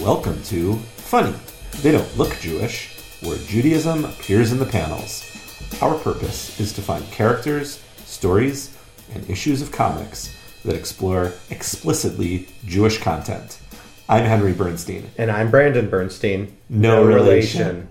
Welcome to Funny. They don't look Jewish, where Judaism appears in the panels. Our purpose is to find characters, stories, and issues of comics that explore explicitly Jewish content. I'm Henry Bernstein. And I'm Brandon Bernstein. No relation.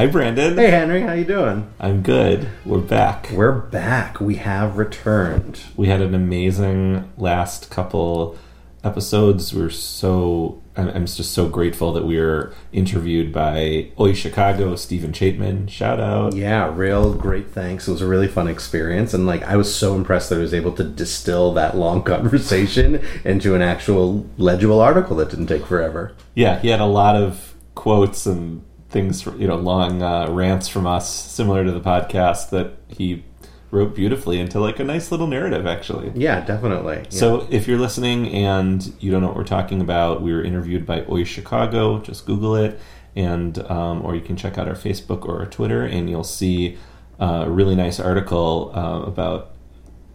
Hi, Brandon. Hey Henry, how you doing? I'm good. We're back. We're back. We have returned. We had an amazing last couple episodes. We're so I'm, just so grateful that we were interviewed by Oy Chicago, Stephen Chapman. Shout out. Yeah, real great thanks. It was a really fun experience, and like I was so impressed that I was able to distill that long conversation into an actual legible article that didn't take forever. Yeah, he had a lot of quotes and things, you know, long uh, rants from us, similar to the podcast that he wrote beautifully into like a nice little narrative, actually. Yeah, definitely. Yeah. So if you're listening and you don't know what we're talking about, we were interviewed by Oy Chicago. Just Google it, and um, or you can check out our Facebook or our Twitter, and you'll see uh, a really nice article uh, about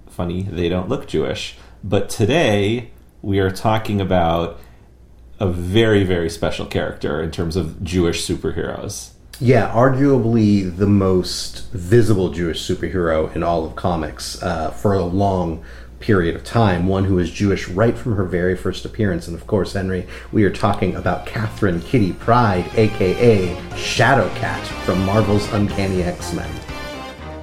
funny they don't look Jewish. But today we are talking about a very very special character in terms of Jewish superheroes. Yeah, arguably the most visible Jewish superhero in all of comics uh, for a long period of time. One who is Jewish right from her very first appearance. And of course, Henry, we are talking about Catherine Kitty Pryde, aka Shadowcat from Marvel's Uncanny X Men.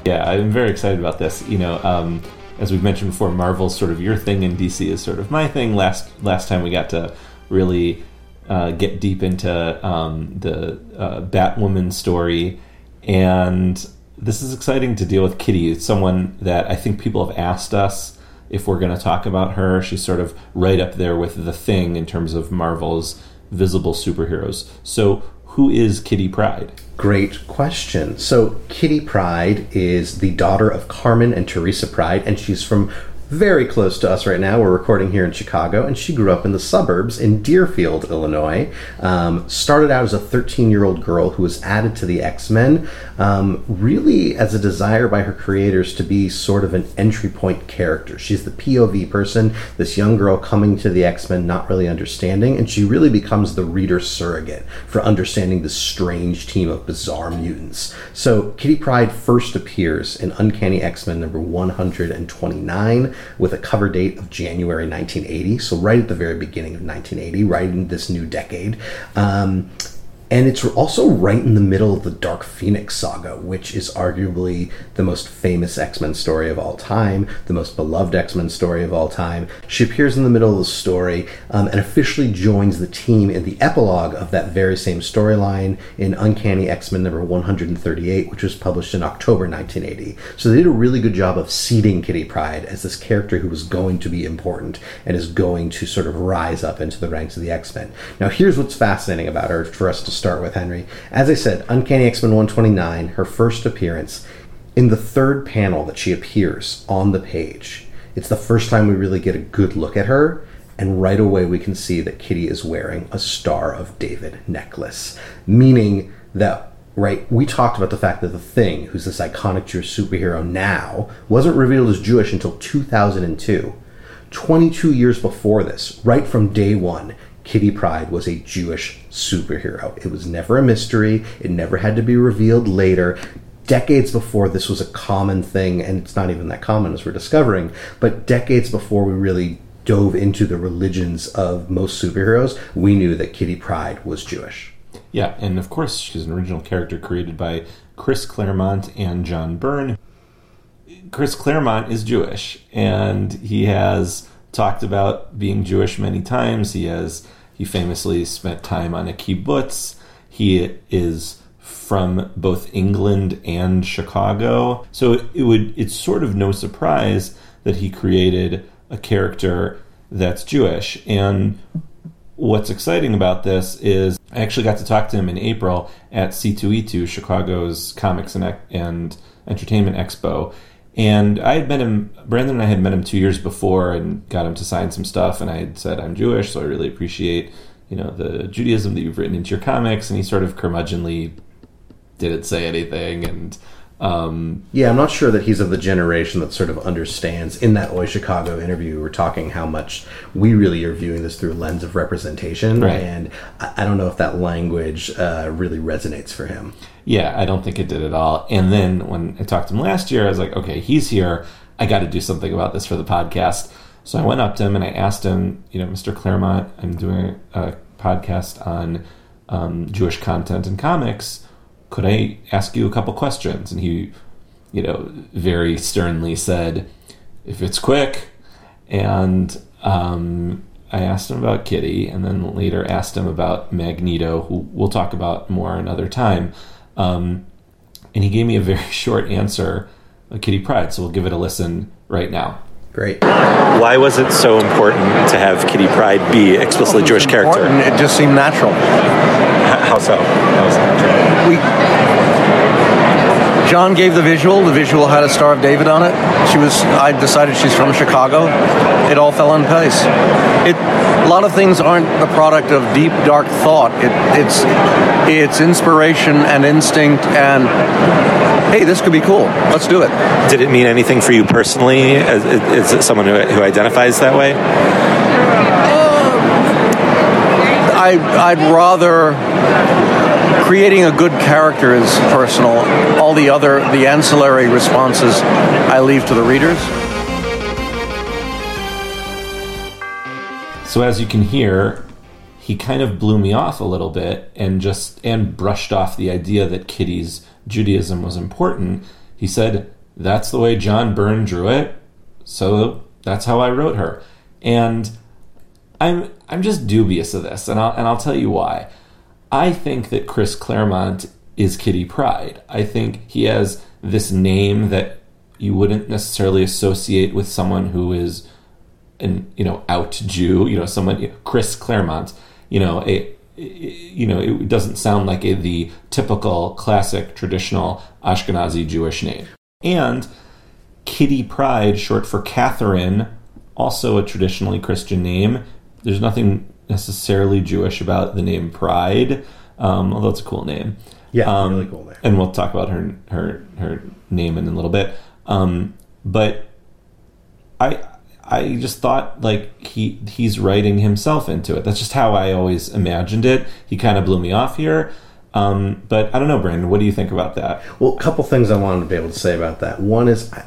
Yeah, I'm very excited about this. You know, um, as we've mentioned before, Marvel's sort of your thing, and DC is sort of my thing. Last last time we got to really uh, get deep into um, the uh, Batwoman story, and this is exciting to deal with Kitty. Someone that I think people have asked us if we're going to talk about her. She's sort of right up there with the Thing in terms of Marvel's visible superheroes. So, who is Kitty Pryde? Great question. So, Kitty Pryde is the daughter of Carmen and Teresa Pryde, and she's from very close to us right now. We're recording here in Chicago, and she grew up in the suburbs in Deerfield, Illinois. Um, started out as a 13 year old girl who was added to the X Men, um, really as a desire by her creators to be sort of an entry point character. She's the POV person, this young girl coming to the X Men, not really understanding, and she really becomes the reader surrogate for understanding this strange team of bizarre mutants. So, Kitty Pryde first appears in Uncanny X Men number 129 with a cover date of January 1980, so right at the very beginning of 1980, right in this new decade. Um, and it's also right in the middle of the Dark Phoenix saga, which is arguably the most famous X Men story of all time, the most beloved X Men story of all time. She appears in the middle of the story um, and officially joins the team in the epilogue of that very same storyline in Uncanny X Men number 138, which was published in October 1980. So they did a really good job of seeding Kitty Pryde as this character who was going to be important and is going to sort of rise up into the ranks of the X Men. Now, here's what's fascinating about her for us to start with, Henry. As I said, Uncanny X Men 129, her first appearance, in the third panel that she appears on the page, it's the first time we really get a good look at her. And right away, we can see that Kitty is wearing a Star of David necklace, meaning that right? We talked about the fact that the Thing, who's this iconic Jewish superhero now, wasn't revealed as Jewish until 2002. 22 years before this, right from day one, Kitty Pryde was a Jewish superhero. It was never a mystery, it never had to be revealed later. Decades before this was a common thing, and it's not even that common as we're discovering, but decades before we really dove into the religions of most superheroes, we knew that Kitty Pryde was Jewish. Yeah, and of course, she's an original character created by Chris Claremont and John Byrne. Chris Claremont is Jewish, and he has talked about being Jewish many times. He has he famously spent time on a kibbutz. He is from both England and Chicago, so it would it's sort of no surprise that he created a character that's Jewish. And what's exciting about this is I actually got to talk to him in April at C2E2, Chicago's Comics and, and Entertainment Expo. And I had met him, Brandon and I had met him two years before and got him to sign some stuff. And I had said, I'm Jewish, so I really appreciate you know, the Judaism that you've written into your comics, and he sort of curmudgeonly didn't say anything, and um, Yeah, I'm not sure that he's of the generation that sort of understands. In that Oy Chicago interview, we were talking how much we really are viewing this through a lens of representation, Right. and I, I don't know if that language uh, really resonates for him. yeah, I don't think it did at all. And then when I talked to him last year, I was like, okay, he's here. I got to do something about this for the podcast. So I went up to him and I asked him, you know, Mr. Claremont, I'm doing a podcast on um, Jewish content and comics. Could I ask you a couple questions? And he, you know, very sternly said, if it's quick. And um, I asked him about Kitty, and then later asked him about Magneto, who we'll talk about more another time. Um, and he gave me a very short answer, Kitty Pryde. So we'll give it a listen right now. Great. Why was it so important to have Kitty Pryde be explicitly Jewish character? It just seemed natural. How so? How was it? We John gave the visual. The visual had a Star of David on it. She was. I decided she's from Chicago. It all fell in place. It. A lot of things aren't the product of deep, dark thought. It, it's. It's inspiration and instinct and. Hey, this could be cool. Let's do it. Did it mean anything for you personally? As, it someone who, who identifies that way? I, I'd rather creating a good character is personal. All the other, the ancillary responses, I leave to the readers. So as you can hear, he kind of blew me off a little bit and just and brushed off the idea that Kitty's Judaism was important. He said, "That's the way John Byrne drew it, so that's how I wrote her." And I'm I'm just dubious of this, and I'll and I'll tell you why. I think that Chris Claremont is Kitty Pryde. I think he has this name that you wouldn't necessarily associate with someone who is an you know out Jew, you know someone Chris Claremont, you know a you know it doesn't sound like a, the typical classic traditional Ashkenazi Jewish name. And Kitty Pryde, short for Catherine, also a traditionally Christian name. There's nothing necessarily Jewish about the name Pryde, um, although it's a cool name. Yeah, Um, really cool name. And we'll talk about her her her name in a little bit. Um, but I I just thought like he he's writing himself into it. That's just how I always imagined it. He kind of blew me off here. Um, but I don't know, Brandon. What do you think about that? Well, a couple things I wanted to be able to say about that. One is, I,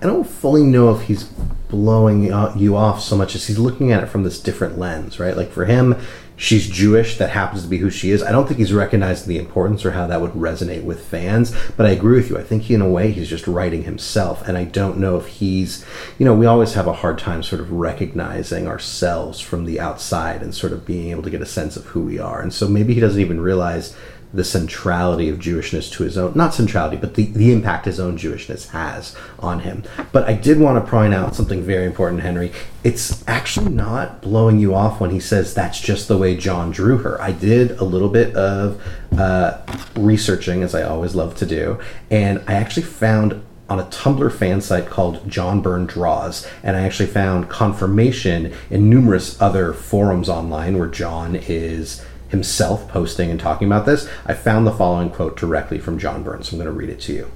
I don't fully know if he's blowing you off so much as he's looking at it from this different lens, right? Like for him, she's Jewish. That happens to be who she is. I don't think he's recognizing the importance or how that would resonate with fans. But I agree with you. I think in a way, he's just writing himself. And I don't know if he's, you know, we always have a hard time sort of recognizing ourselves from the outside and sort of being able to get a sense of who we are. And so maybe he doesn't even realize the centrality of Jewishness to his own, not centrality, but the, the impact his own Jewishness has on him. But I did want to point out something very important, Henry. It's actually not blowing you off when he says that's just the way John drew her. I did a little bit of uh, researching, as I always love to do, and I actually found on a Tumblr fan site called John Byrne Draws, and I actually found confirmation in numerous other forums online where John is himself posting and talking about this. I found the following quote directly from John Byrne, so I'm going to read it to you.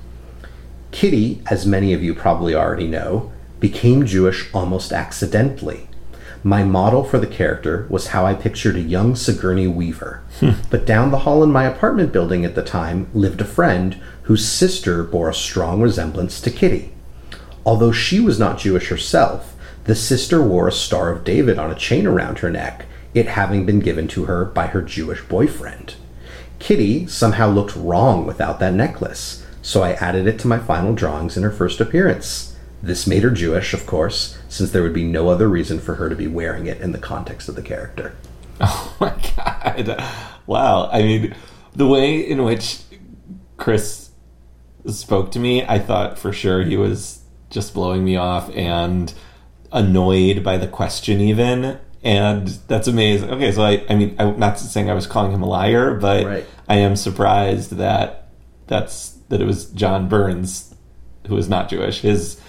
Kitty, as many of you probably already know, became Jewish almost accidentally. My model for the character was how I pictured a young Sigourney Weaver. Hmm. but down the hall in my apartment building at the time lived a friend whose sister bore a strong resemblance to Kitty. Although she was not Jewish herself, the sister wore a Star of David on a chain around her neck, it having been given to her by her Jewish boyfriend. Kitty somehow looked wrong without that necklace, so I added it to my final drawings in her first appearance. This made her Jewish, of course, since there would be no other reason for her to be wearing it in the context of the character. Oh my god! Wow. I mean, the way in which Chris spoke to me, I thought for sure he was just blowing me off and annoyed by the question, even. And that's amazing. Okay, so I, I mean, I'm not saying I was calling him a liar, but Right. I am surprised that that's that it was John Burns who is not Jewish. His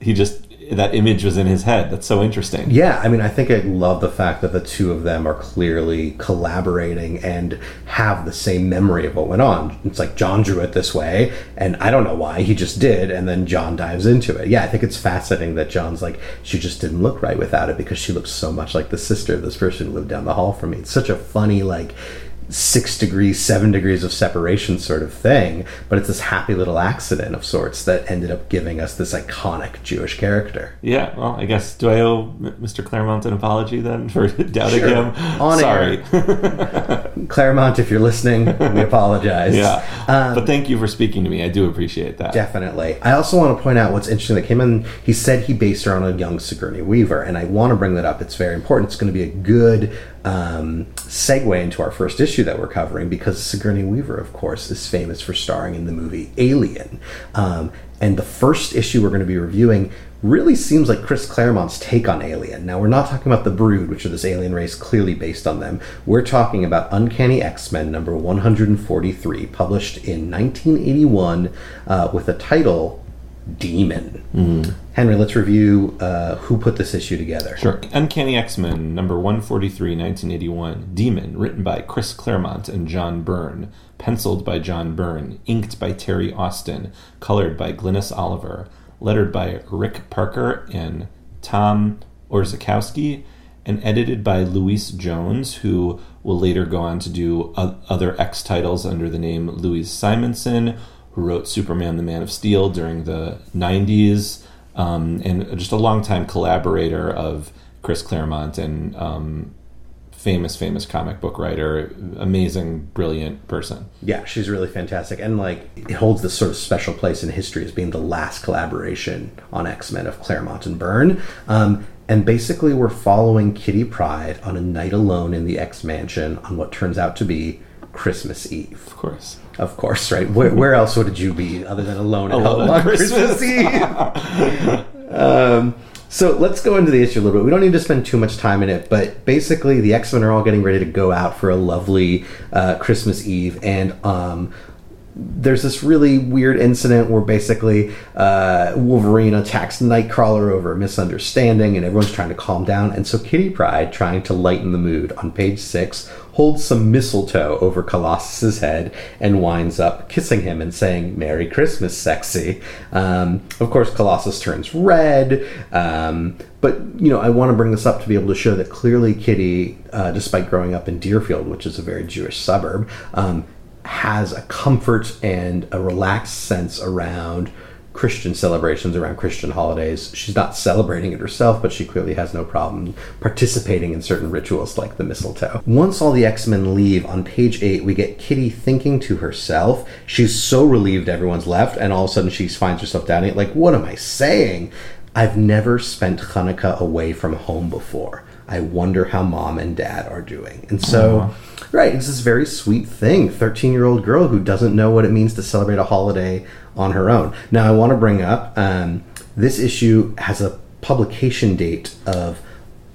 he just that image was in his head. That's so interesting. Yeah, I mean, I think I love the fact that the two of them are clearly collaborating and have the same memory of what went on. It's like John drew it this way, and I don't know why, he just did, and then John dives into it. Yeah, I think it's fascinating that John's like, she just didn't look right without it because she looks so much like the sister of this person who lived down the hall from me. It's such a funny, like, six degrees, seven degrees of separation sort of thing, but it's this happy little accident of sorts that ended up giving us this iconic Jewish character. Yeah, well, I guess do I owe Mr. Claremont an apology then for doubting Sure. him? On Sorry. Claremont, if you're listening, we apologize. yeah, Um, but thank you for speaking to me. I do appreciate that. Definitely. I also want to point out what's interesting that came in. He said he based her on a young Sigourney Weaver, and I want to bring that up. It's very important. It's going to be a good um, segue into our first issue that we're covering because Sigourney Weaver, of course, is famous for starring in the movie Alien. Um, and the first issue we're going to be reviewing really seems like Chris Claremont's take on Alien. Now, we're not talking about The Brood, which are this alien race clearly based on them. We're talking about Uncanny X Men number 143, published in 1981 uh, with a title Demon. Henry, let's review uh, who put this issue together. Sure. Uncanny X Men, number 143, 1981. Demon, written by Chris Claremont and John Byrne. Penciled by John Byrne. Inked by Terry Austin. Colored by Glynis Oliver. Lettered by Rick Parker and Tom Orzechowski. And edited by Louise Jones, who will later go on to do other X titles under the name Louise Simonson, who wrote Superman the Man of Steel during the 90s um, and just a longtime collaborator of Chris Claremont and um, famous, famous comic book writer, amazing, brilliant person. Yeah, she's really fantastic. And, like, it holds this sort of special place in history as being the last collaboration on X Men of Claremont and Byrne. Um, and basically, we're following Kitty Pryde on a night alone in the X Mansion on what turns out to be Christmas Eve. Of course. Of course, right? Where, where else would you be other than alone at Alone home on Christmas, Christmas. Eve? um, so let's go into the issue a little bit. We don't need to spend too much time in it, but basically, the X Men are all getting ready to go out for a lovely uh, Christmas Eve, and um, there's this really weird incident where basically uh, Wolverine attacks Nightcrawler over a misunderstanding, and everyone's trying to calm down. And so Kitty Pryde, trying to lighten the mood, on page six, holds some mistletoe over Colossus's head and winds up kissing him and saying "Merry Christmas, sexy." Um, of course, Colossus turns red. Um, but you know, I want to bring this up to be able to show that clearly Kitty, uh, despite growing up in Deerfield, which is a very Jewish suburb, um, has a comfort and a relaxed sense around Christian celebrations, around Christian holidays. She's not celebrating it herself, but she clearly has no problem participating in certain rituals like the mistletoe. Once all the X Men leave, on page 8, we get Kitty thinking to herself. She's so relieved everyone's left, and all of a sudden she finds herself it. Like, what am I saying? I've never spent Hanukkah away from home before. I wonder how mom and dad are doing. And so, right, it's this very sweet thing. 13 year old girl who doesn't know what it means to celebrate a holiday on her own. Now, I want to bring up um, this issue has a publication date of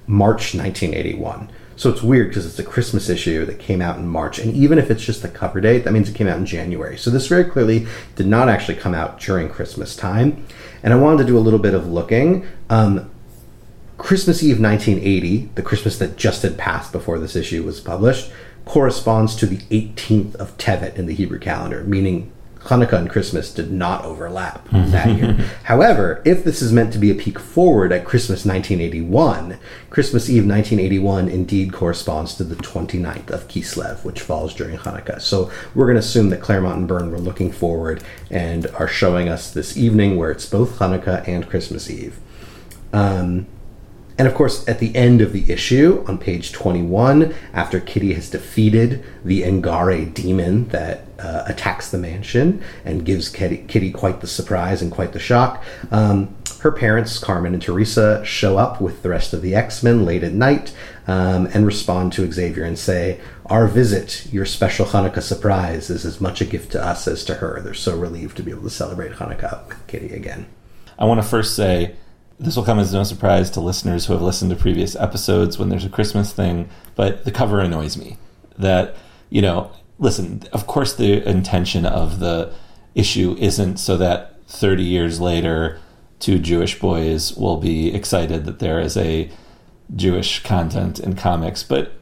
March 1981. So it's weird because it's a Christmas issue that came out in March. And even if it's just the cover date, that means it came out in January. So this very clearly did not actually come out during Christmas time. And I wanted to do a little bit of looking. Um, Christmas Eve 1980, the Christmas that just had passed before this issue was published, corresponds to the 18th of Tevet in the Hebrew calendar, meaning Hanukkah and Christmas did not overlap that year. However, if this is meant to be a peek forward at Christmas 1981, Christmas Eve 1981 indeed corresponds to the 29th of Kislev, which falls during Hanukkah. So we're going to assume that Claremont and Byrne were looking forward and are showing us this evening where it's both Hanukkah and Christmas Eve. Um, and of course, at the end of the issue, on page 21, after Kitty has defeated the N'Garai demon that uh, attacks the mansion and gives Kitty, Kitty quite the surprise and quite the shock, um, her parents, Carmen and Teresa, show up with the rest of the X Men late at night um, and respond to Xavier and say, Our visit, your special Hanukkah surprise, is as much a gift to us as to her. They're so relieved to be able to celebrate Hanukkah with Kitty again. I want to first say this will come as no surprise to listeners who have listened to previous episodes when there's a Christmas thing, but the cover annoys me. That, you know, listen, of course, the intention of the issue isn't so that 30 years later, two Jewish boys will be excited that there is a Jewish content in comics, but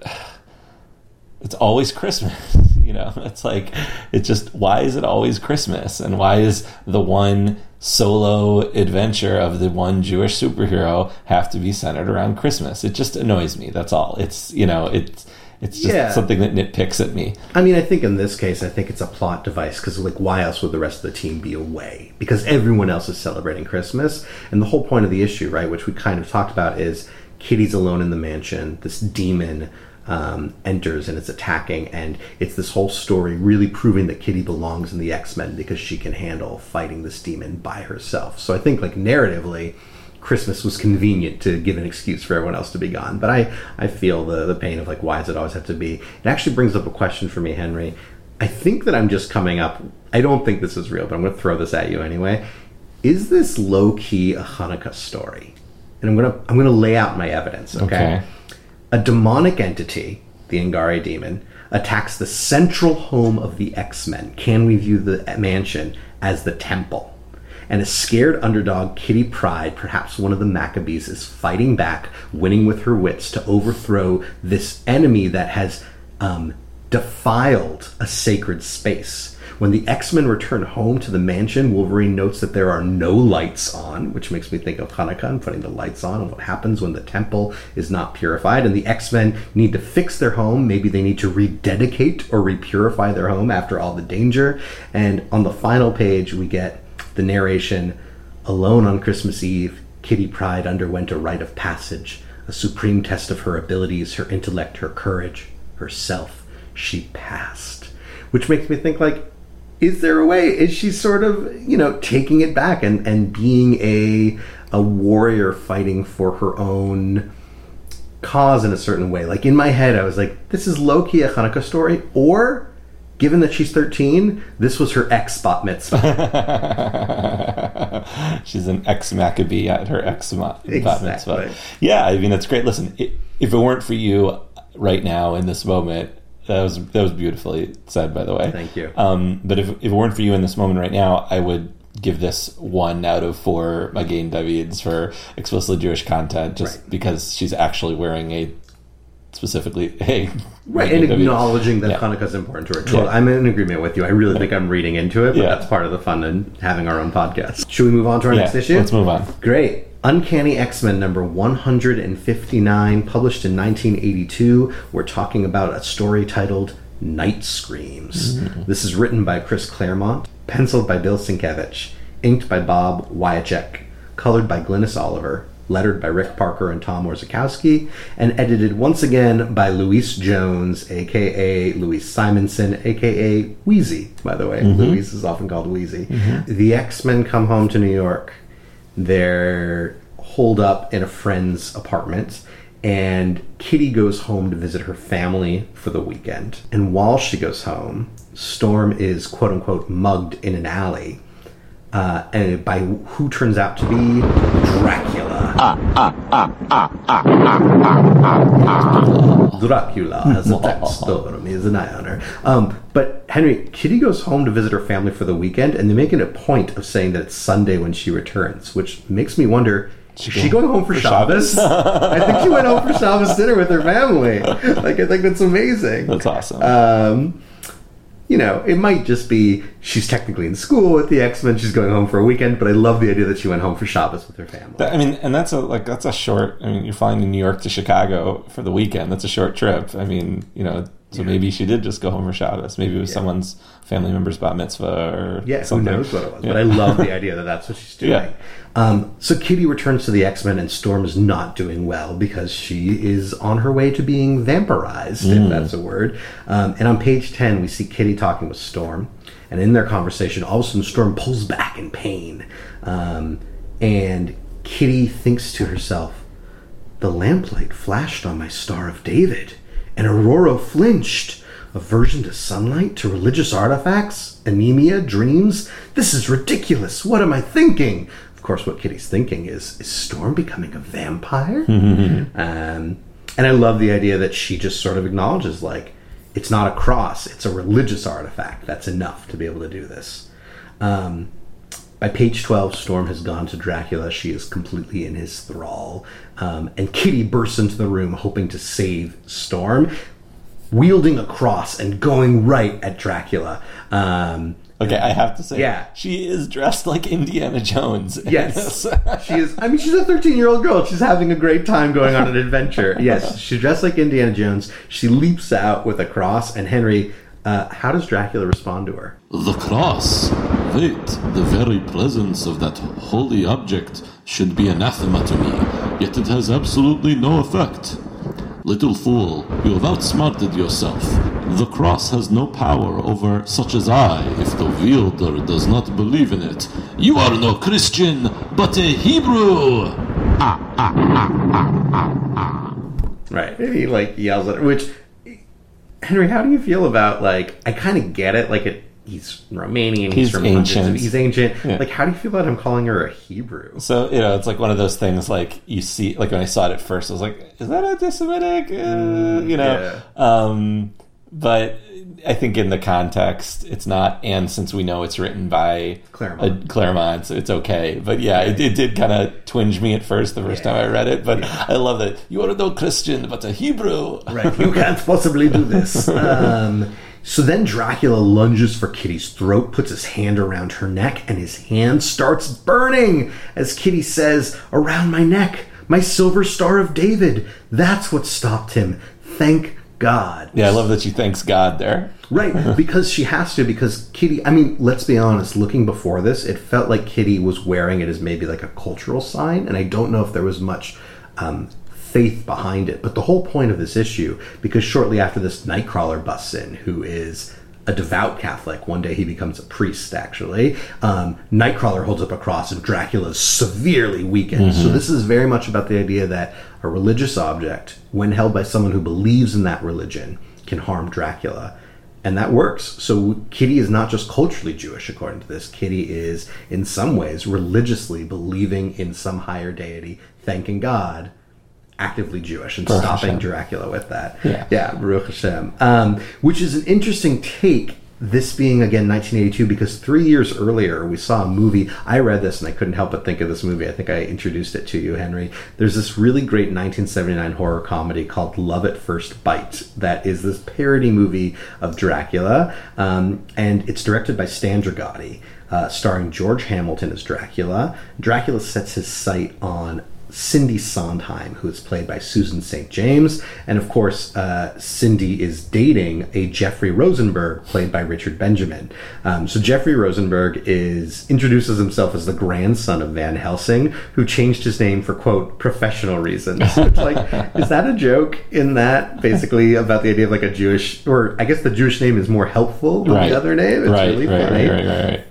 it's always Christmas. You know, it's like, it's just, why is it always Christmas? And why is the one solo adventure of the one Jewish superhero have to be centered around Christmas? It just annoys me. That's all. It's, you know, it's, it's just Yeah. something that nitpicks at me. I mean, I think in this case, I think it's a plot device because, like, why else would the rest of the team be away? Because everyone else is celebrating Christmas, and the whole point of the issue, right, which we kind of talked about, is Kitty's alone in the mansion. This demon um, enters and is attacking, and it's this whole story really proving that Kitty belongs in the X Men because she can handle fighting this demon by herself. So I think, like, narratively. Christmas was convenient to give an excuse for everyone else to be gone. But I, I feel the, the pain of like, why does it always have to be? It actually brings up a question for me, Henry. I think that I'm just coming up. I don't think this is real, but I'm going to throw this at you anyway. Is this low key a Hanukkah story? And I'm going to I'm going to lay out my evidence. Okay. Okay. A demonic entity, the N'Garai demon, attacks the central home of the X Men. Can we view the mansion as the temple? And a scared underdog, Kitty Pryde, perhaps one of the Maccabees, is fighting back, winning with her wits to overthrow this enemy that has um, defiled a sacred space. When the X Men return home to the mansion, Wolverine notes that there are no lights on, which makes me think of Hanukkah and putting the lights on and what happens when the temple is not purified. And the X Men need to fix their home. Maybe they need to rededicate or repurify their home after all the danger. And on the final page, we get the narration Alone on Christmas Eve, Kitty Pryde underwent a rite of passage, a supreme test of her abilities, her intellect, her courage, herself. She passed. Which makes me think, like, is there a way? Is she sort of, you know, taking it back and, and being a a warrior fighting for her own cause in a certain way? Like in my head, I was like, this is low key a Hanukkah story, or given that she's 13, this was her ex spot mitzvah. She's an ex Maccabee at her ex bat mitzvah. Yeah, I mean that's great. Listen, i if it weren't for you right now in this moment, that was that was beautifully said, by the way. Thank you. Um, but if, if it weren't for you in this moment right now, I would give this one out of four Magen Davids for explicitly Jewish content, just Right. because she's actually wearing a specifically a Right, and acknowledging that Yeah. Hanukkah is important to her. Totally. Yeah. I'm in agreement with you. I really think I'm reading into it, but Yeah. that's part of the fun in having our own podcast. Should we move on to our next issue? let's move on. Great. Uncanny X Men number 159, published in 1982. We're talking about a story titled Night Screams. Mm-hmm. This is written by Chris Claremont, penciled by Bill Sienkiewicz, inked by Bob Wiacek, colored by Glynis Oliver, lettered by Rick Parker and Tom Orzechowski, and edited once again by Louise Jones, aka Louise Simonson, aka Wheezy, by the way. Mm-hmm. Louise is often called Wheezy. Mm-hmm. The X Men come home to New York. They're holed up in a friend's apartment, and Kitty goes home to visit her family for the weekend. And while she goes home, Storm is quote unquote mugged in an alley. Uh, and by who turns out to be Dracula. Dracula has attacked Storm. He is an eye on her. Um, but Henry, Kitty goes home to visit her family for the weekend, and they make it a point of saying that it's Sunday when she returns, which makes me wonder. Is she going home for, Shabbos? I think she went home for Shabbos dinner with her family. Like, I think that's amazing. That's awesome. Um, you know, it might just be she's technically in school with the X Men. She's going home for a weekend, but I love the idea that she went home for Shabbos with her family. That- I mean, and that's a like that's a short. I mean, you're flying to New York to Chicago for the weekend. That's a short trip. I mean, you know, so maybe she did just go home for Shabbos. Maybe it was someone's family member's bat mitzvah or Yeah, something. who knows what it was? Yeah. But I love the idea that that's what she's doing. Yeah. Um, so Kitty returns to the X Men, and Storm is not doing well because she is on her way to being vampirized, if that's a word. Um, and on page 10, we see Kitty talking with Storm. And in their conversation, all of a sudden, Storm pulls back in pain. Um, and Kitty thinks to herself, the lamplight flashed on my Star of David, and Ororo flinched. Aversion to sunlight, to religious artifacts, anemia, dreams. This is ridiculous. What am I thinking? Of course, what Kitty's thinking is: Is Storm becoming a vampire? um, and I love the idea that she just sort of acknowledges, like, it's not a cross; it's a religious artifact. That's enough to be able to do this. Um, by page 12, Storm has gone to Dracula. She is completely in his thrall. Um, and Kitty bursts into the room hoping to save Storm, wielding a cross and going right at Dracula. Um, Okay, I have to say, Yeah. she is dressed like Indiana Jones. Yes, she is. I mean, she's a 13 year old girl. She's having a great time going on an adventure. Yes, she's dressed like Indiana Jones. She leaps out with a cross. And Henry, uh, how does Dracula respond to her? The cross? Wait, the very presence of that holy object should be anathema to me, yet it has absolutely no effect. Little fool, you have outsmarted yourself. The cross has no power over such as I if the wielder does not believe in it. You are no Christian, but a Hebrew! Ah, ah, ah, right. And he like yells at her. Which, Henry, how do you feel about like? I kind of get it. Like it. He's Romanian. He's, He's from hundreds of- ancient. He's ancient. Yeah. Like, how do you feel about him calling her a Hebrew? So you know, it's like one of those things. Like you see, like when I saw it at first, I was like, "Is that anti-Semitic?" Uh, you know. Um, but I think in the context, it's not. And since we know it's written by Claremont. uh, Claremont, so it's okay. But yeah, it, it did kind of twinge me at first the first time I read it. But I love that you are no Christian, but a Hebrew. Right. You can't possibly do this. Um, so then Dracula lunges for Kitty's throat, puts his hand around her neck, and his hand starts burning as Kitty says, Around my neck, my silver star of David. That's what stopped him. Thank God. Yeah, I love that she thanks God there. Right, because she has to, because Kitty, I mean, let's be honest, looking before this, it felt like Kitty was wearing it as maybe like a cultural sign, and I don't know if there was much um, faith behind it. But the whole point of this issue, because shortly after this, Nightcrawler busts in, who is a devout Catholic. One day he becomes a priest, actually. Um, Nightcrawler holds up a cross, and Dracula is severely weakened. So, this is very much about the idea that a religious object, when held by someone who believes in that religion, can harm Dracula. And that works. So, Kitty is not just culturally Jewish, according to this. Kitty is, in some ways, religiously believing in some higher deity, thanking God actively Jewish and Baruch stopping Hashem. Dracula with that. Yeah. yeah, Baruch Hashem. Um, which is an interesting take. This being again 1982, because three years earlier we saw a movie. I read this and I couldn't help but think of this movie. I think I introduced it to you, Henry. There's this really great 1979 horror comedy called Love at First Bite. That is this parody movie of Dracula, um, and it's directed by Stan Dragotti, uh, starring George Hamilton as Dracula. Dracula sets his sight on Cindy Sondheim, who is played by Susan St. James. And of course, uh, Cindy is dating a Jeffrey Rosenberg, played by Richard Benjamin. Um, so Jeffrey Rosenberg is introduces himself as the grandson of Van Helsing, who changed his name for quote professional reasons. It's like, is that a joke in that basically about the idea of like a Jewish, or I guess the Jewish name is more helpful than Right. the other name? It's right, really right, funny.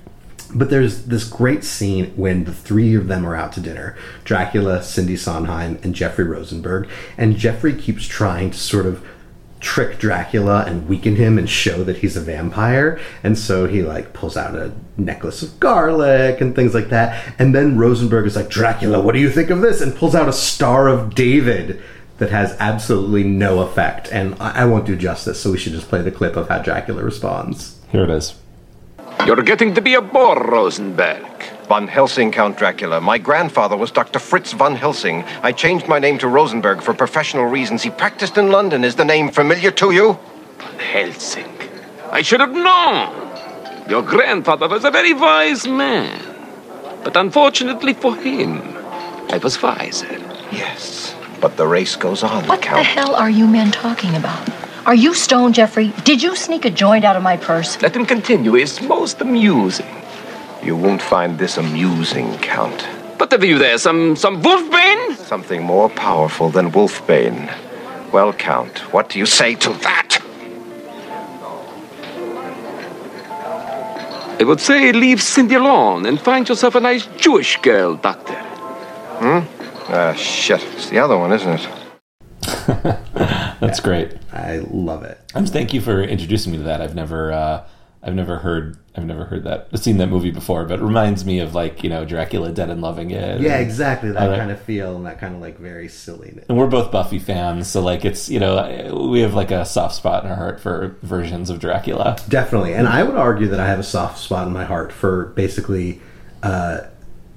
But there's this great scene when the three of them are out to dinner Dracula, Cindy Sondheim, and Jeffrey Rosenberg. And Jeffrey keeps trying to sort of trick Dracula and weaken him and show that he's a vampire. And so he like pulls out a necklace of garlic and things like that. And then Rosenberg is like, Dracula, what do you think of this? And pulls out a Star of David that has absolutely no effect. And I, I won't do justice, so we should just play the clip of how Dracula responds. Here it is. You're getting to be a bore, Rosenberg. Von Helsing, Count Dracula. My grandfather was Dr. Fritz von Helsing. I changed my name to Rosenberg for professional reasons. He practiced in London. Is the name familiar to you? Von Helsing. I should have known. Your grandfather was a very wise man. But unfortunately for him, I was wiser. Yes. But the race goes on, What the hell are you men talking about? Are you stoned, Jeffrey? Did you sneak a joint out of my purse? Let him continue. It's most amusing. You won't find this amusing, Count. But have you there some some wolfbane? Something more powerful than Wolfbane. Well, Count, what do you say to that? I would say leave Cindy alone and find yourself a nice Jewish girl, Doctor. Hmm? Ah, shit. It's the other one, isn't it? That's great. I love it. Um, thank you for introducing me to that. I've never, uh, I've never heard, I've never heard that, seen that movie before. But it reminds me of like you know Dracula Dead and Loving It. Yeah, exactly. That kind of feel and that kind of like very silliness. And we're both Buffy fans, so like it's you know we have like a soft spot in our heart for versions of Dracula. Definitely. And I would argue that I have a soft spot in my heart for basically uh,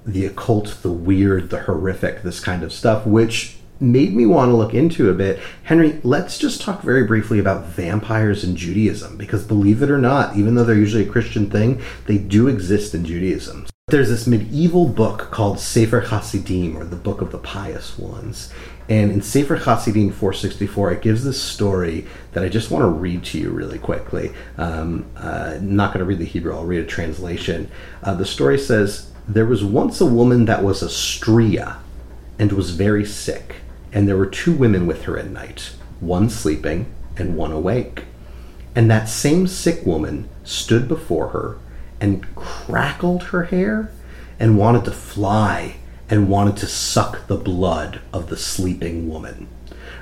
the occult, the weird, the horrific, this kind of stuff, which made me want to look into a bit. Henry, let's just talk very briefly about vampires in Judaism, because believe it or not, even though they're usually a Christian thing, they do exist in Judaism. There's this medieval book called Sefer Hasidim, or the Book of the Pious Ones. And in Sefer Hasidim 464, it gives this story that I just want to read to you really quickly. Um, uh, not going to read the Hebrew, I'll read a translation. Uh, the story says, There was once a woman that was a stria and was very sick, and there were two women with her at night, one sleeping and one awake. And that same sick woman stood before her and crackled her hair and wanted to fly and wanted to suck the blood of the sleeping woman.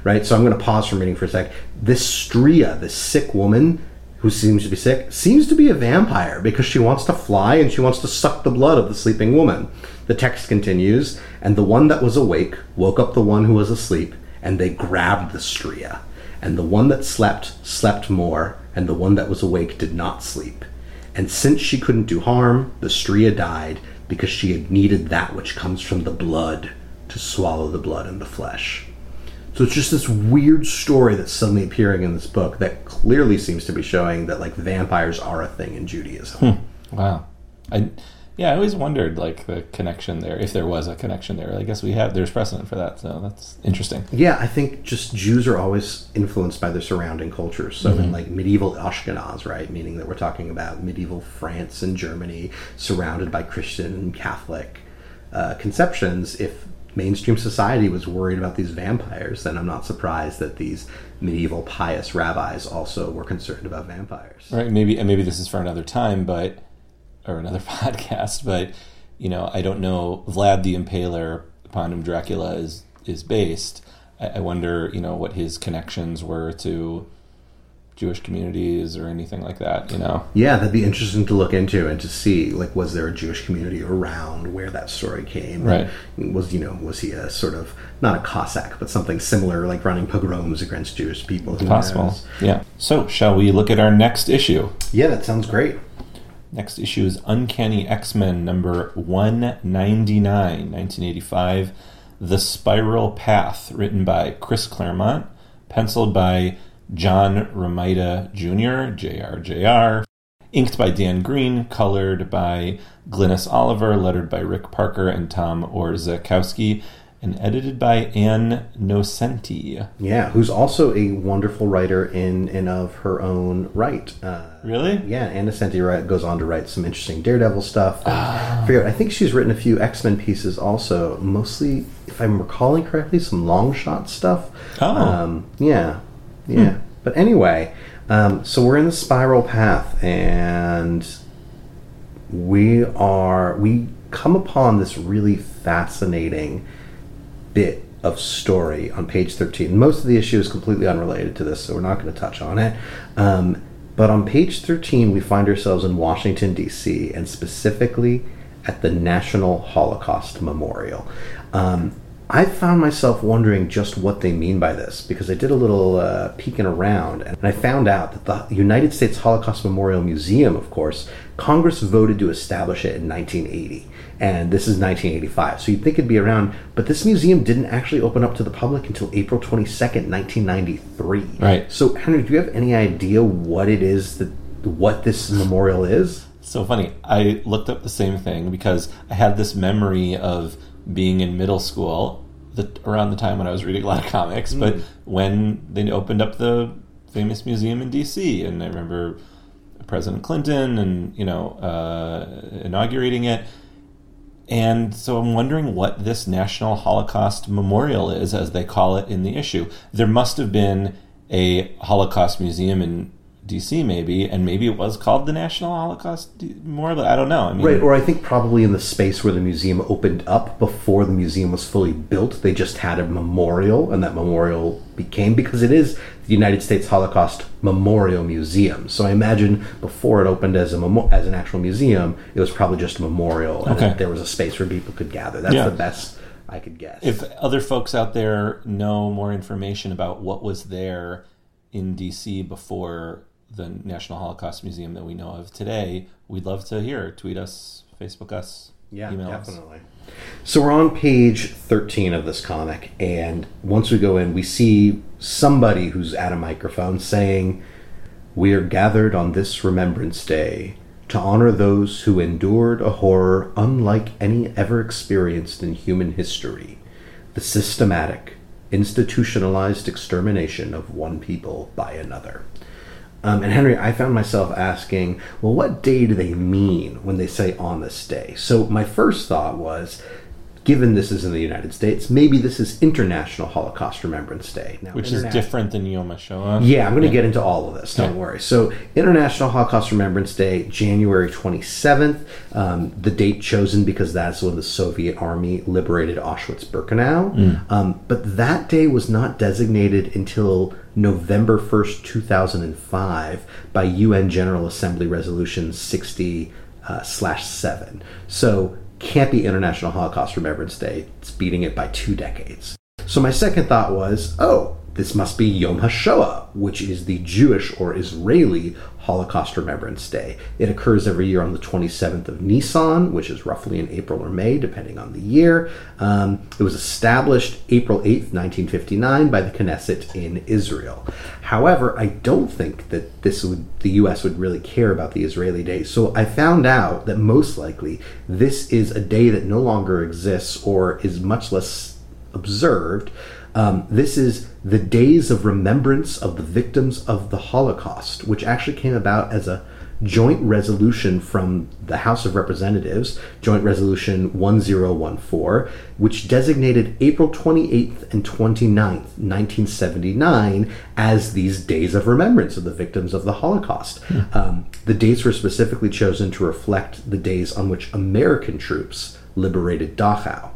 Right? So I'm going to pause from reading for a sec. This Stria, this sick woman who seems to be sick, seems to be a vampire because she wants to fly and she wants to suck the blood of the sleeping woman. The text continues, and the one that was awake woke up the one who was asleep, and they grabbed the Stria. And the one that slept slept more, and the one that was awake did not sleep. And since she couldn't do harm, the Stria died because she had needed that which comes from the blood to swallow the blood and the flesh. So it's just this weird story that's suddenly appearing in this book that clearly seems to be showing that like vampires are a thing in Judaism. Hmm. Wow. I yeah, I always wondered like the connection there, if there was a connection there. I guess we have there's precedent for that, so that's interesting. Yeah, I think just Jews are always influenced by their surrounding cultures. So in like medieval Ashkenaz, right, meaning that we're talking about medieval France and Germany, surrounded by Christian and Catholic uh, conceptions. If mainstream society was worried about these vampires, then I'm not surprised that these medieval pious rabbis also were concerned about vampires. Right, maybe and maybe this is for another time, but or another podcast, but you know, I don't know Vlad the Impaler upon whom Dracula is is based. I, I wonder, you know, what his connections were to Jewish communities or anything like that. You know, Yeah, that'd be interesting to look into and to see like was there a Jewish community around where that story came? Right. Was you know was he a sort of not a Cossack but something similar like running pogroms against Jewish people? Possible. knows? Yeah. So, shall we look at our next issue? Yeah, that sounds great. Next issue is Uncanny X Men number 199, 1985. The Spiral Path, written by Chris Claremont, penciled by John Romita Jr., JRJR, inked by Dan Green, colored by Glynis Oliver, lettered by Rick Parker and Tom Orzechowski, and edited by Ann Nocenti. Yeah, who's also a wonderful writer in and of her own right. Uh, Really? yeah, Anna Nocenti goes on to write some interesting Daredevil stuff. And I forget- I think she's written a few X Men pieces also, mostly, if I'm recalling correctly, some Longshot stuff. Oh. Um, yeah, yeah. But anyway, um, so we're in the spiral path, and we are we come upon this really fascinating bit of story on page 13. Most of the issue is completely unrelated to this, so we're not going to touch on it. Um, but on page 13, we find ourselves in Washington, D.C., and specifically at the National Holocaust Memorial. Um, I found myself wondering just what they mean by this because I did a little uh, peeking around and I found out that the United States Holocaust Memorial Museum, of course, Congress voted to establish it in 1980 and this is 1985 so you'd think it'd be around but this museum didn't actually open up to the public until april 22nd 1993 Right. so henry do you have any idea what it is that what this memorial is So funny. I looked up the same thing because I had this memory of being in middle school the, around the time when I was reading a lot of comics, but when they opened up the famous museum in D.C. and I remember President Clinton and you know uh, inaugurating it. And so I'm wondering what this National Holocaust Memorial is, as they call it in the issue. There must have been a Holocaust museum in D.C. maybe, and maybe it was called the National Holocaust Memorial. I don't know. I mean, Right, or I think probably in the space where the museum opened up before the museum was fully built, they just had a memorial, and that memorial became because it is the United States Holocaust Memorial Museum. So I imagine before it opened as a memo- as an actual museum, it was probably just a memorial, and Okay. there was a space where people could gather. That's Yeah. the best I could guess. if other folks out there know more information about what was there in DC before the National Holocaust Museum that we know of today, we'd love to hear. Tweet us, Facebook us, Yeah, email us. definitely. So we're on page 13 of this comic, and once we go in, we see somebody who's at a microphone saying, We are gathered on this Remembrance Day to honor those who endured a horror unlike any ever experienced in human history the systematic, institutionalized extermination of one people by another. Um, and Henry, I found myself asking, well, what day do they mean when they say on this day? So my first thought was, given this is in the United States, maybe this is International Holocaust Remembrance Day. Now, Which is different than Yom HaShoah. yeah, I'm going to get into all of this. Don't Yeah. worry. So, International Holocaust Remembrance Day, January 27th. Um, the date chosen because that's when the Soviet Army liberated Auschwitz-Birkenau. Um, but that day was not designated until November 1st, 2005, by UN General Assembly Resolution 60 uh, slash 7. So, can't be International Holocaust Remembrance Day. It's beating it by two decades. So my second thought was, oh, this must be Yom HaShoah, which is the Jewish or Israeli Holocaust Remembrance Day. It occurs every year on the 27th of Nisan, which is roughly in April or May, depending on the year. Um, it was established April 8th, 1959, by the Knesset in Israel. However, I don't think that this would the U.S. would really care about the Israeli day. So I found out that most likely this is a day that no longer exists or is much less observed. Um, this is the Days of Remembrance of the Victims of the Holocaust, which actually came about as a joint resolution from the House of Representatives, Joint Resolution 1014, which designated April 28th and 29th, 1979, as these days of remembrance of the victims of the Holocaust. Um, the dates were specifically chosen to reflect the days on which American troops liberated Dachau.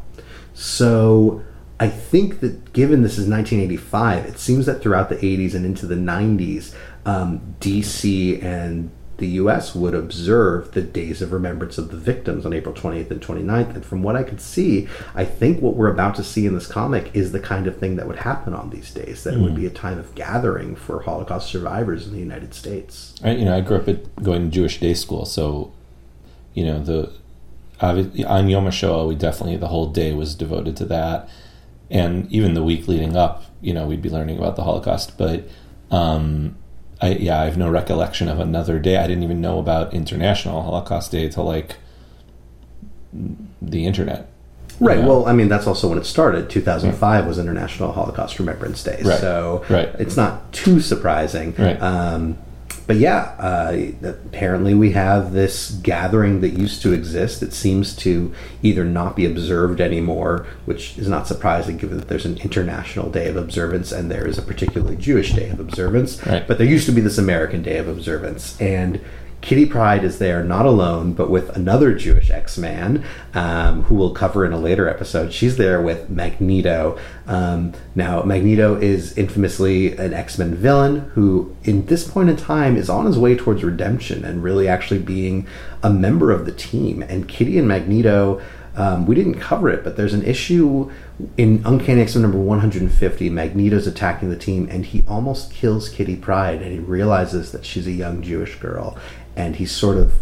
So I think that given this is 1985, it seems that throughout the 80s and into the 90s, um, DC and the US would observe the days of remembrance of the victims on April 28th and 29th. And from what I could see, I think what we're about to see in this comic is the kind of thing that would happen on these days, that it would be a time of gathering for Holocaust survivors in the United States. I, you know, I grew up at going to Jewish day school, so you know the on Yom HaShoah, we definitely the whole day was devoted to that, and even the week leading up, you know, we'd be learning about the Holocaust. But um, I, yeah, I have no recollection of another day. I didn't even know about International Holocaust Day till like the internet. Right. Yeah. Well, I mean, that's also when it started. 2005 was International Holocaust Remembrance Day. Right. So Right. it's not too surprising. Right. Um, but yeah, uh, apparently we have this gathering that used to exist that seems to either not be observed anymore, which is not surprising given that there's an international day of observance and there is a particularly Jewish day of observance. Right. But there used to be this American day of observance. And Kitty Pryde is there not alone, but with another Jewish X Man um, who we'll cover in a later episode. She's there with Magneto. Um, now, Magneto is infamously an X Men villain who, in this point in time, is on his way towards redemption and really actually being a member of the team. And Kitty and Magneto. Um, we didn't cover it, but there's an issue in Uncanny X Men number 150. Magneto's attacking the team, and he almost kills Kitty Pryde, and he realizes that she's a young Jewish girl, and he's sort of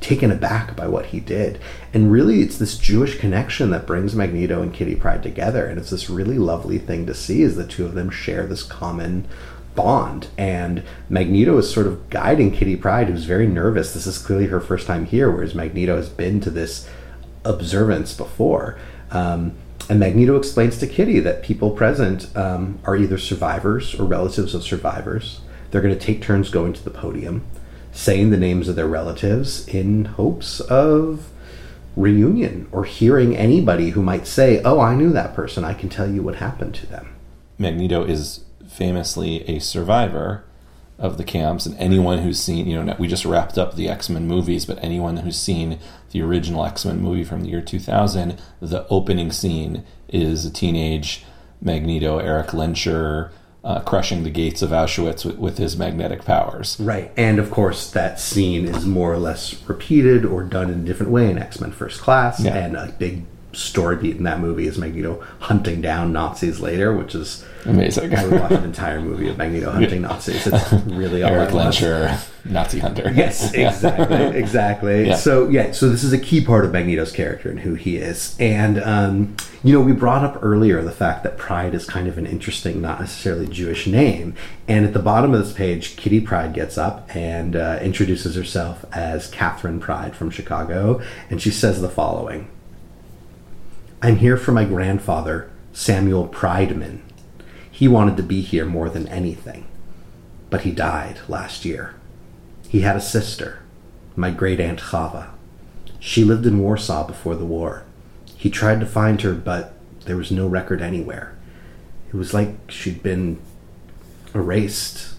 taken aback by what he did. And really, it's this Jewish connection that brings Magneto and Kitty Pryde together, and it's this really lovely thing to see as the two of them share this common bond. And Magneto is sort of guiding Kitty Pryde, who's very nervous. This is clearly her first time here, whereas Magneto has been to this observance before. Um, and Magneto explains to Kitty that people present um, are either survivors or relatives of survivors. They're going to take turns going to the podium, saying the names of their relatives in hopes of reunion or hearing anybody who might say, Oh, I knew that person. I can tell you what happened to them. Magneto is famously a survivor of the camps, and anyone who's seen, you know, we just wrapped up the X Men movies, but anyone who's seen the original X Men movie from the year 2000, the opening scene is a teenage Magneto, Eric Lehnsherr, uh, crushing the gates of Auschwitz with, with his magnetic powers. Right. And of course, that scene is more or less repeated or done in a different way in X Men First Class. Yeah. And a big story beat in that movie is Magneto hunting down Nazis later, which is Amazing. I would watch an entire movie of Magneto hunting Nazis. It's really all Eric Lehnsherr, Nazi hunter. Yes, exactly, exactly. Yeah. So yeah, so this is a key part of Magneto's character and who he is. And um, you know, we brought up earlier the fact that Pryde is kind of an interesting, not necessarily Jewish name. And at the bottom of this page, Kitty Pryde gets up and uh, introduces herself as Catherine Pryde from Chicago, and she says the following: "I'm here for my grandfather, Samuel Prydeman. He wanted to be here more than anything, but he died last year." He had a sister, my great aunt Chava. She lived in Warsaw before the war. He tried to find her, but there was no record anywhere. It was like she'd been erased,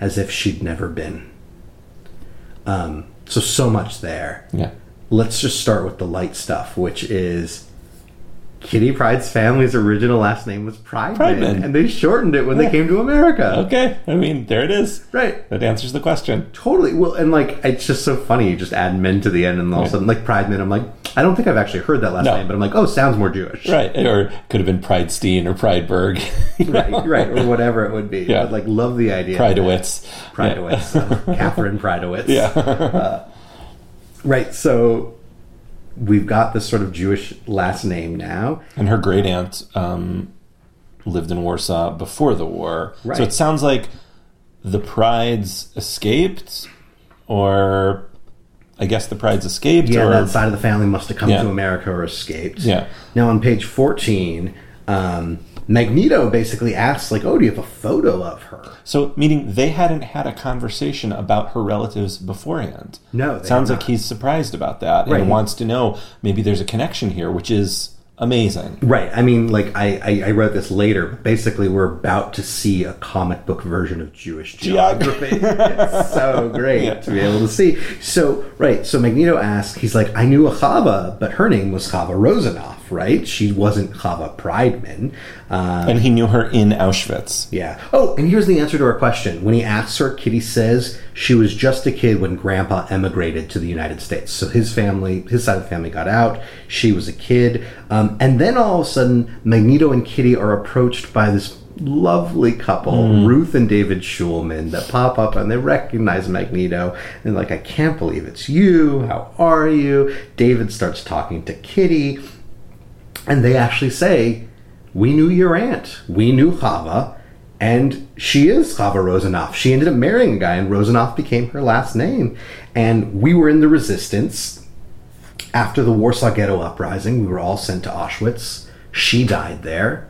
as if she'd never been. Um, so, so much there. Yeah. Let's just start with the light stuff, which is Kitty Pryde's family's original last name was Prydeman, Prydeman. and they shortened it when they came to America. Okay. I mean, there it is. Right. That answers the question. Totally. Well, and like it's just so funny. You just add men to the end, and all of a sudden, like Pryde Prydeman. I'm like, I don't think I've actually heard that last No. name, but I'm like, oh, sounds more Jewish. Right. Or could have been Pridestein or Prideberg. right, right, or whatever it would be. Yeah. But like, love the idea. Pridewitz. Pridewitz, uh, Catherine Pridewitz. Yeah. Uh, right. So we've got this sort of Jewish last name now. And her great aunt um, lived in Warsaw before the war. Right. So it sounds like the Prydes escaped, or I guess the Prydes escaped. Yeah, or, that side of the family must have come Yeah. to America or escaped. Yeah. Now on page 14, um, Magneto basically asks, like, oh, do you have a photo of her? So, meaning they hadn't had a conversation about her relatives beforehand. No, sounds like he's surprised about that Right. and wants to know maybe there's a connection here, which is amazing. Right. I mean, like I, I, I wrote this later. Basically, we're about to see a comic book version of Jewish geography. it's so great Yeah. to be able to see. So right. So Magneto asks. He's like, I knew a Chava, but her name was Chava Rosanoff. Right. She wasn't Chava Prydeman. Um, And he knew her in Auschwitz. yeah. Oh, and here's the answer to our question. When he asks her, Kitty says she was just a kid when Grandpa emigrated to the United States. So his family, his side of the family got out. She was a kid. Um, and then all of a sudden, Magneto and Kitty are approached by this lovely couple, Ruth and David Schulman, that pop up and they recognize Magneto. And like, I can't believe it's you. How are you? David starts talking to Kitty. And they actually say, We knew your aunt. We knew Chava. And she is Chava Rosanoff. She ended up marrying a guy, and Rosanoff became her last name. And we were in the resistance. After the Warsaw Ghetto Uprising, we were all sent to Auschwitz. She died there,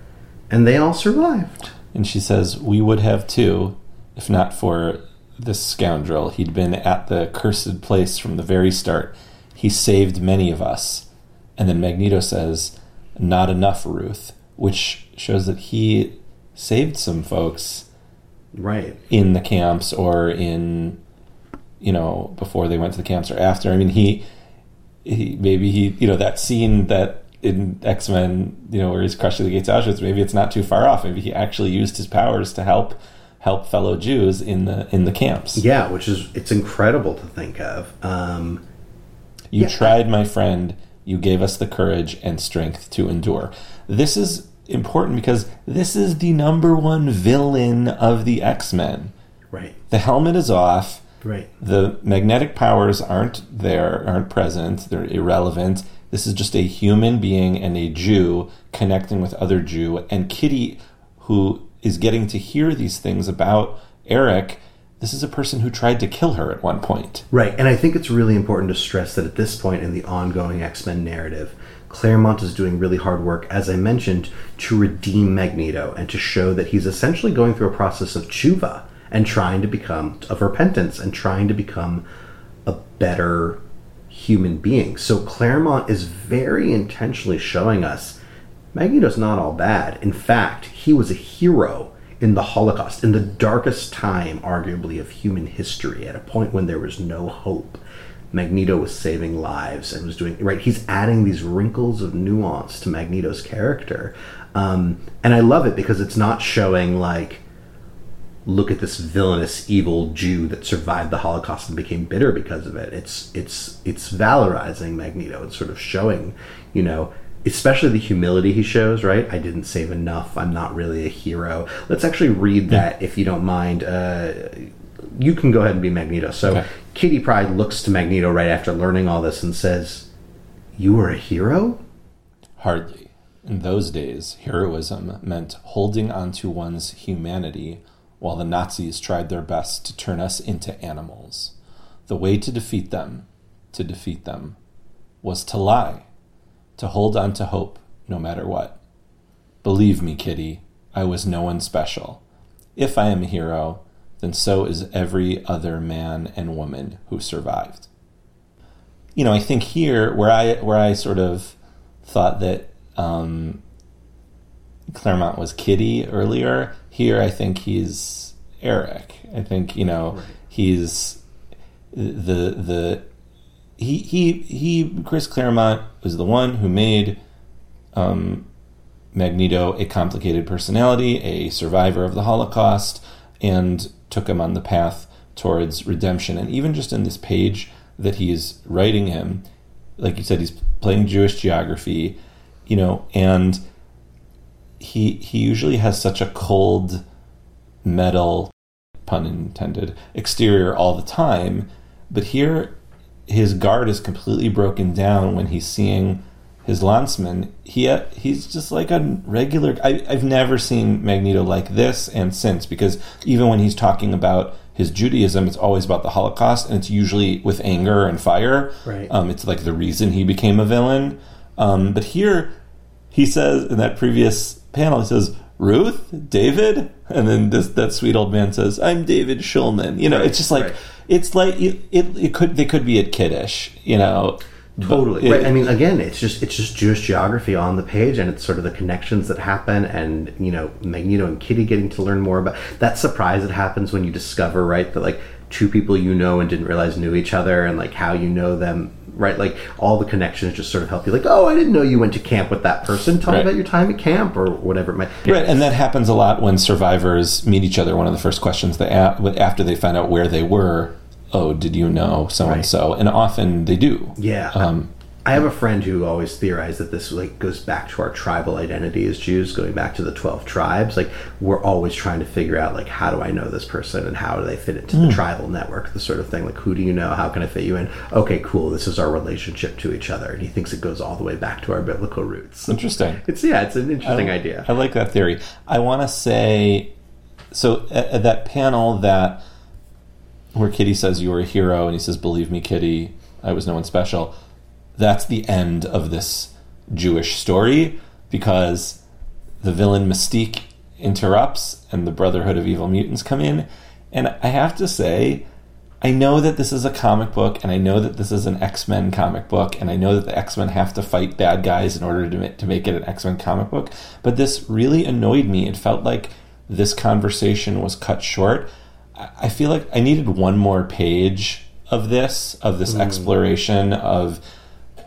and they all survived. And she says, We would have too, if not for this scoundrel. He'd been at the cursed place from the very start. He saved many of us. And then Magneto says, Not enough, Ruth, which shows that he saved some folks Right. in the camps or in, you know, before they went to the camps or after. I mean, he, he maybe he, you know, that scene that in X Men, you know, where he's crushing the gates of Auschwitz. Maybe it's not too far off. Maybe he actually used his powers to help help fellow Jews in the in the camps. Yeah, which is it's incredible to think of. Um, You Yeah. tried, my friend. You gave us the courage and strength to endure. This is important because this is the number one villain of the X Men. right. The helmet is off. Right. The magnetic powers aren't there, aren't present. They're irrelevant. This is just a human being and a Jew connecting with other Jew. And Kitty, who is getting to hear these things about Eric, this is a person who tried to kill her at one point. Right, and I think it's really important to stress that at this point in the ongoing X Men narrative, Claremont is doing really hard work, as I mentioned, to redeem Magneto and to show that he's essentially going through a process of tshuva and trying to become, of repentance, and trying to become a better human being. So Claremont is very intentionally showing us Magneto's not all bad. In fact, he was a hero in the Holocaust, in the darkest time, arguably, of human history, at a point when there was no hope. Magneto was saving lives and was doing right. He's adding these wrinkles of nuance to Magneto's character, um, and I love it because it's not showing like, look at this villainous, evil Jew that survived the Holocaust and became bitter because of it. It's it's it's valorizing Magneto and sort of showing, you know, especially the humility he shows, right? I didn't save enough. I'm not really a hero. Let's actually read that if you don't mind. Uh, you can go ahead and be Magneto. So Okay. Kitty Pryde looks to Magneto right after learning all this and says, You were a hero? Hardly. In those days, heroism meant holding onto one's humanity while the Nazis tried their best to turn us into animals. The way to defeat them, to defeat them, was to lie, to hold on to hope no matter what. Believe me, Kitty, I was no one special. If I am a hero, then so is every other man and woman who survived. You know, I think here where I where I sort of thought that um, Claremont was Kitty earlier. Here, I think he's Eric. I think you know he's the the he he he. Chris Claremont was the one who made um, Magneto a complicated personality, a survivor of the Holocaust, and took him on the path towards redemption. And even just in this page that he is writing him, like you said, he's playing Jewish geography, you know, and he he usually has such a cold metal pun intended exterior all the time but here his guard is completely broken down when he's seeing his landsman he he's just like a regular I, i've never seen magneto like this and since because even when he's talking about his judaism it's always about the holocaust and it's usually with anger and fire. Right. um, it's like the reason he became a villain. Um, but here he says in that previous panel, he says, Ruth, David, and then this that sweet old man says, "I'm David Schulman." You know, Right, it's just like right. it's like it, it. It could they could be at kiddish. You know, Totally. it- right. I mean, again, it's just it's just Jewish geography on the page, and it's sort of the connections that happen, and you know, Magneto and Kitty getting to learn more about that surprise that happens when you discover, right, that like two people you know and didn't realize knew each other, and like how you know them, right? Like all the connections just sort of help you. Like, oh, I didn't know you went to camp with that person. Tell Right. me about your time at camp or whatever it might. Right, and that happens a lot when survivors meet each other. One of the first questions they after they find out where they were, oh, did you know so and so? And often they do. Yeah. Um, I have a friend who always theorized that this like goes back to our tribal identity as Jews, going back to the twelve tribes. Like we're always trying to figure out like how do I know this person and how do they fit into the hmm. tribal network, the sort of thing. Like who do you know? How can I fit you in? Okay, cool. This is our relationship to each other, and he thinks it goes all the way back to our biblical roots. Interesting. It's yeah, it's an interesting I, idea. I like that theory. I want to say, so at, at that panel that where Kitty says you were a hero, and he says, "Believe me, Kitty, I was no one special." That's the end of this Jewish story because the villain Mystique interrupts, and the Brotherhood of Evil Mutants come in, and I have to say. I know that this is a comic book, and I know that this is an X Men comic book, and I know that the X Men have to fight bad guys in order to ma- to make it an X Men comic book. But this really annoyed me. It felt like this conversation was cut short. I I feel like I needed one more page of this, of this mm. exploration of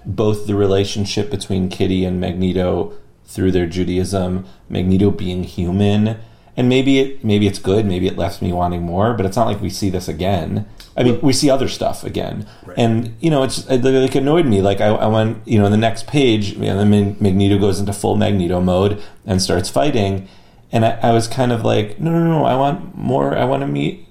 both the relationship between Kitty and Magneto through their Judaism, Magneto being human, and maybe it maybe it's good, maybe it left me wanting more, but it's not like we see this again. I mean, we see other stuff again, and you know, it's it like annoyed me. Like I, I went, you know, in the next page, you know, then Magneto goes into full Magneto mode and starts fighting, and I, I was kind of like, no, no, no, I want more. I want to meet,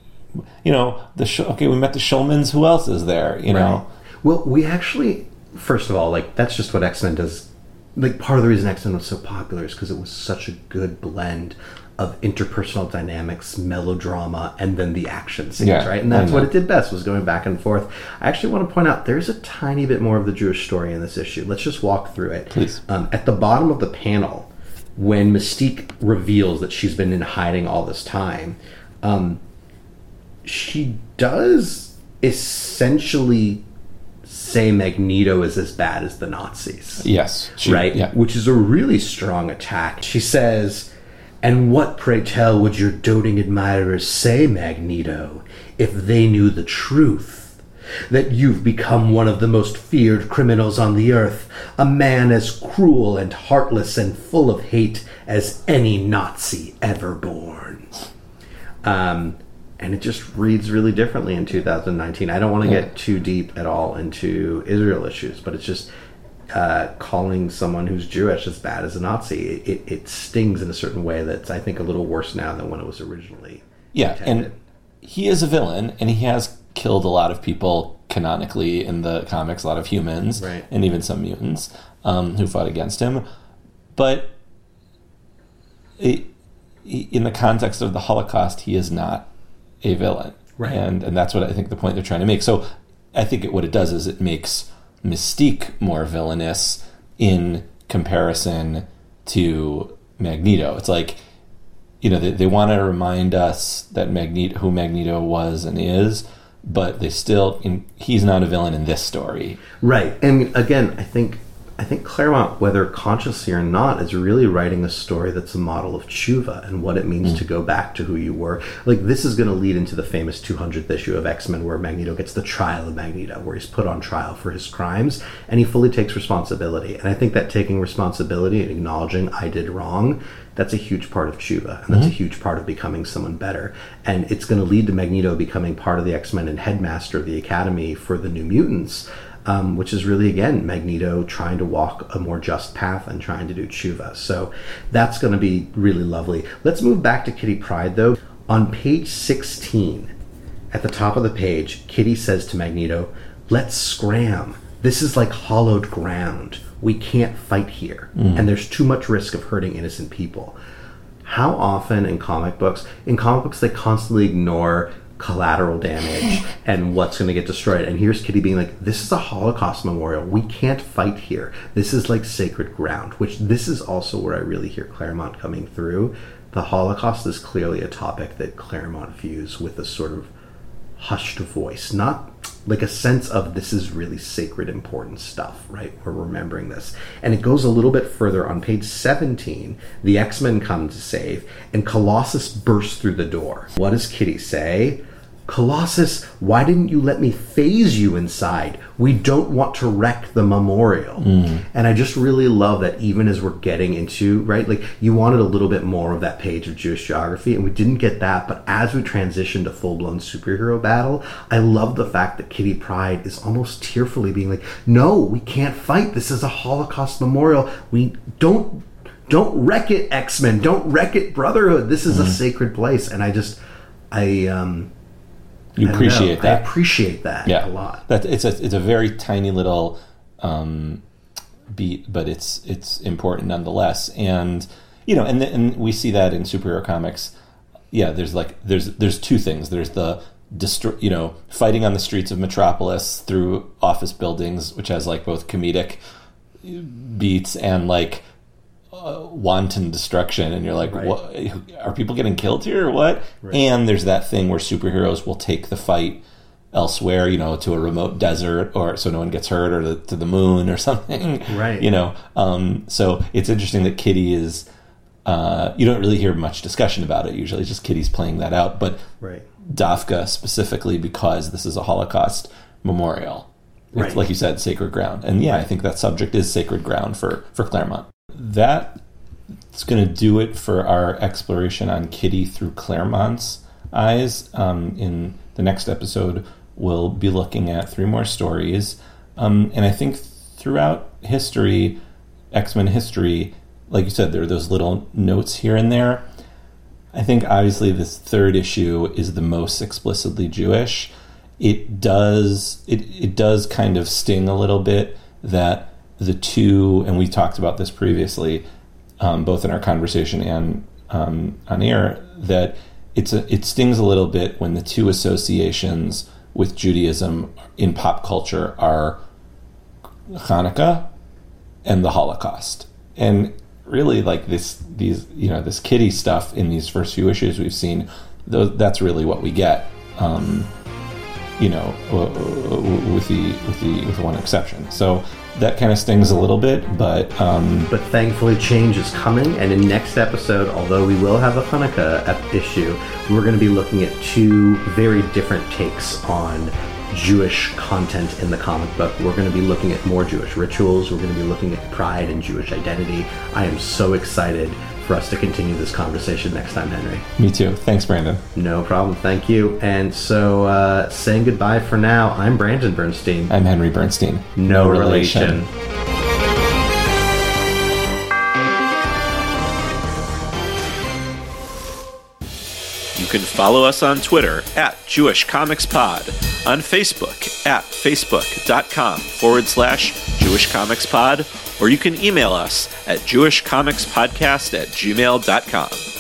you know, the Sh- okay, we met the Schulmans. Who else is there? You know, Well, we actually, first of all, like that's just what X Men does. Like part of the reason X Men was so popular is because it was such a good blend of interpersonal dynamics, melodrama, and then the action scenes, Yeah, right? And that's what it did best was going back and forth. I actually want to point out there's a tiny bit more of the Jewish story in this issue. Let's just walk through it. Please. Um, at the bottom of the panel, when Mystique reveals that she's been in hiding all this time, um, she does essentially say Magneto is as bad as the Nazis. yes, she- right? Yeah, Which is a really strong attack. She says, And what, pray tell, would your doting admirers say, Magneto, if they knew the truth? That you've become one of the most feared criminals on the earth, a man as cruel and heartless and full of hate as any Nazi ever born. Um, and it just reads really differently in 2019. I don't want to get too deep at all into Israel issues, but it's just uh, calling someone who's Jewish as bad as a Nazi. It, it, it stings in a certain way that's, I think, a little worse now than when it was originally. Yeah, intended. and he is a villain, and he has killed a lot of people canonically in the comics, a lot of humans, Right. and even some mutants um, who fought against him. But it, in the context of the Holocaust, he is not a villain, Right. And and that's what I think the point they're trying to make. So I think it, what it does is it makes Mystique more villainous in comparison to Magneto. It's like you know, they, they want to remind us that Magneto, who Magneto was and is, but they still, in, he's not a villain in this story. Right. And again, I think I think Claremont, whether consciously or not, is really writing a story that's a model of tshuva and what it means hmm. to go back to who you were. Like this is going to lead into the famous 200th issue of X Men, where Magneto gets the trial of Magneto, where he's put on trial for his crimes, and he fully takes responsibility. And I think that taking responsibility and acknowledging I did wrong. That's a huge part of tshuva, and that's hmm. a huge part of becoming someone better. And it's going to lead to Magneto becoming part of the X Men and headmaster of the Academy for the New Mutants um, which is really again Magneto trying to walk a more just path and trying to do tshuva. So that's going to be really lovely. Let's move back to Kitty Pryde though. On page 16, at the top of the page, Kitty says to Magneto, "Let's scram. This is like hollowed ground. We can't fight here, and there's too much risk of hurting innocent people." How often in comic books, in comic books, they constantly ignore collateral damage and what's going to get destroyed. And here's Kitty being like, "This is a Holocaust memorial. We can't fight here. This is like sacred ground." Which this is also where I really hear Claremont coming through. The Holocaust is clearly a topic that Claremont views with a sort of hushed voice, not like a sense of this is really sacred, important stuff, right? We're remembering this. And it goes a little bit further on page 17. The X Men come to save, and Colossus bursts through the door. What does Kitty say? Colossus, why didn't you let me phase you inside? We don't want to wreck the memorial. And I just really love that even as we're getting into, right, like you wanted a little bit more of that page of Jewish geography, and we didn't get that. But as we transition to full blown superhero battle, I love the fact that Kitty Pryde is almost tearfully being like, no, we can't fight. This is a Holocaust memorial. We don't. Don't wreck it, X Men. Don't wreck it, Brotherhood. This is a sacred place, and I just, I um, You appreciate know. that. I appreciate that yeah, a lot. That it's a it's a very tiny little um, beat, but it's it's important nonetheless. And you know, and and we see that in superhero comics. Yeah, there's like there's there's two things. There's the destroy, you know, fighting on the streets of Metropolis through office buildings, which has like both comedic beats and like uh, wanton destruction and you're like Right. what are people getting killed here or what and there's that thing where superheroes will take the fight elsewhere you know to a remote desert or so no one gets hurt or to, to the moon or something Right. you know um, so it's interesting that kitty is uh, you don't really hear much discussion about it usually just kitty's playing that out but Right. Dafka specifically because this is a Holocaust memorial. Right. like you said, sacred ground. And yeah, I think that subject is sacred ground for, for Claremont. That's going to do it for our exploration on Kitty through Claremont's eyes. Um, in the next episode, we'll be looking at three more stories. Um, and I think throughout history, X Men history, like you said, there are those little notes here and there. I think obviously this third issue is the most explicitly Jewish. It does it it does kind of sting a little bit that the two, and we talked about this previously, um, both in our conversation and um, on air, that it's a, it stings a little bit when the two associations with Judaism in pop culture are Hanukkah and the Holocaust. And really, like this, these, you know, this kitty stuff in these first few issues we've seen, those, that's really what we get. Um, you know, w- w- with the with the with one exception. So that kind of stings a little bit, but um, But thankfully, change is coming, and in next episode, although we will have a Hanukkah issue, we're going to be looking at two very different takes on Jewish content in the comic book. We're going to be looking at more Jewish rituals. We're going to be looking at pride and Jewish identity. I am so excited for us to continue this conversation next time, Henry. me too. Thanks, Brandon. No problem. Thank you. And so, uh, saying goodbye for now, I'm Brandon Bernstein. I'm Henry Bernstein. no relation. Can follow us on Twitter at Jewish Comics Pod, on Facebook at facebook.com forward slash Jewish Comics Pod, or you can email us at jewishcomicspodcast at gmail.com.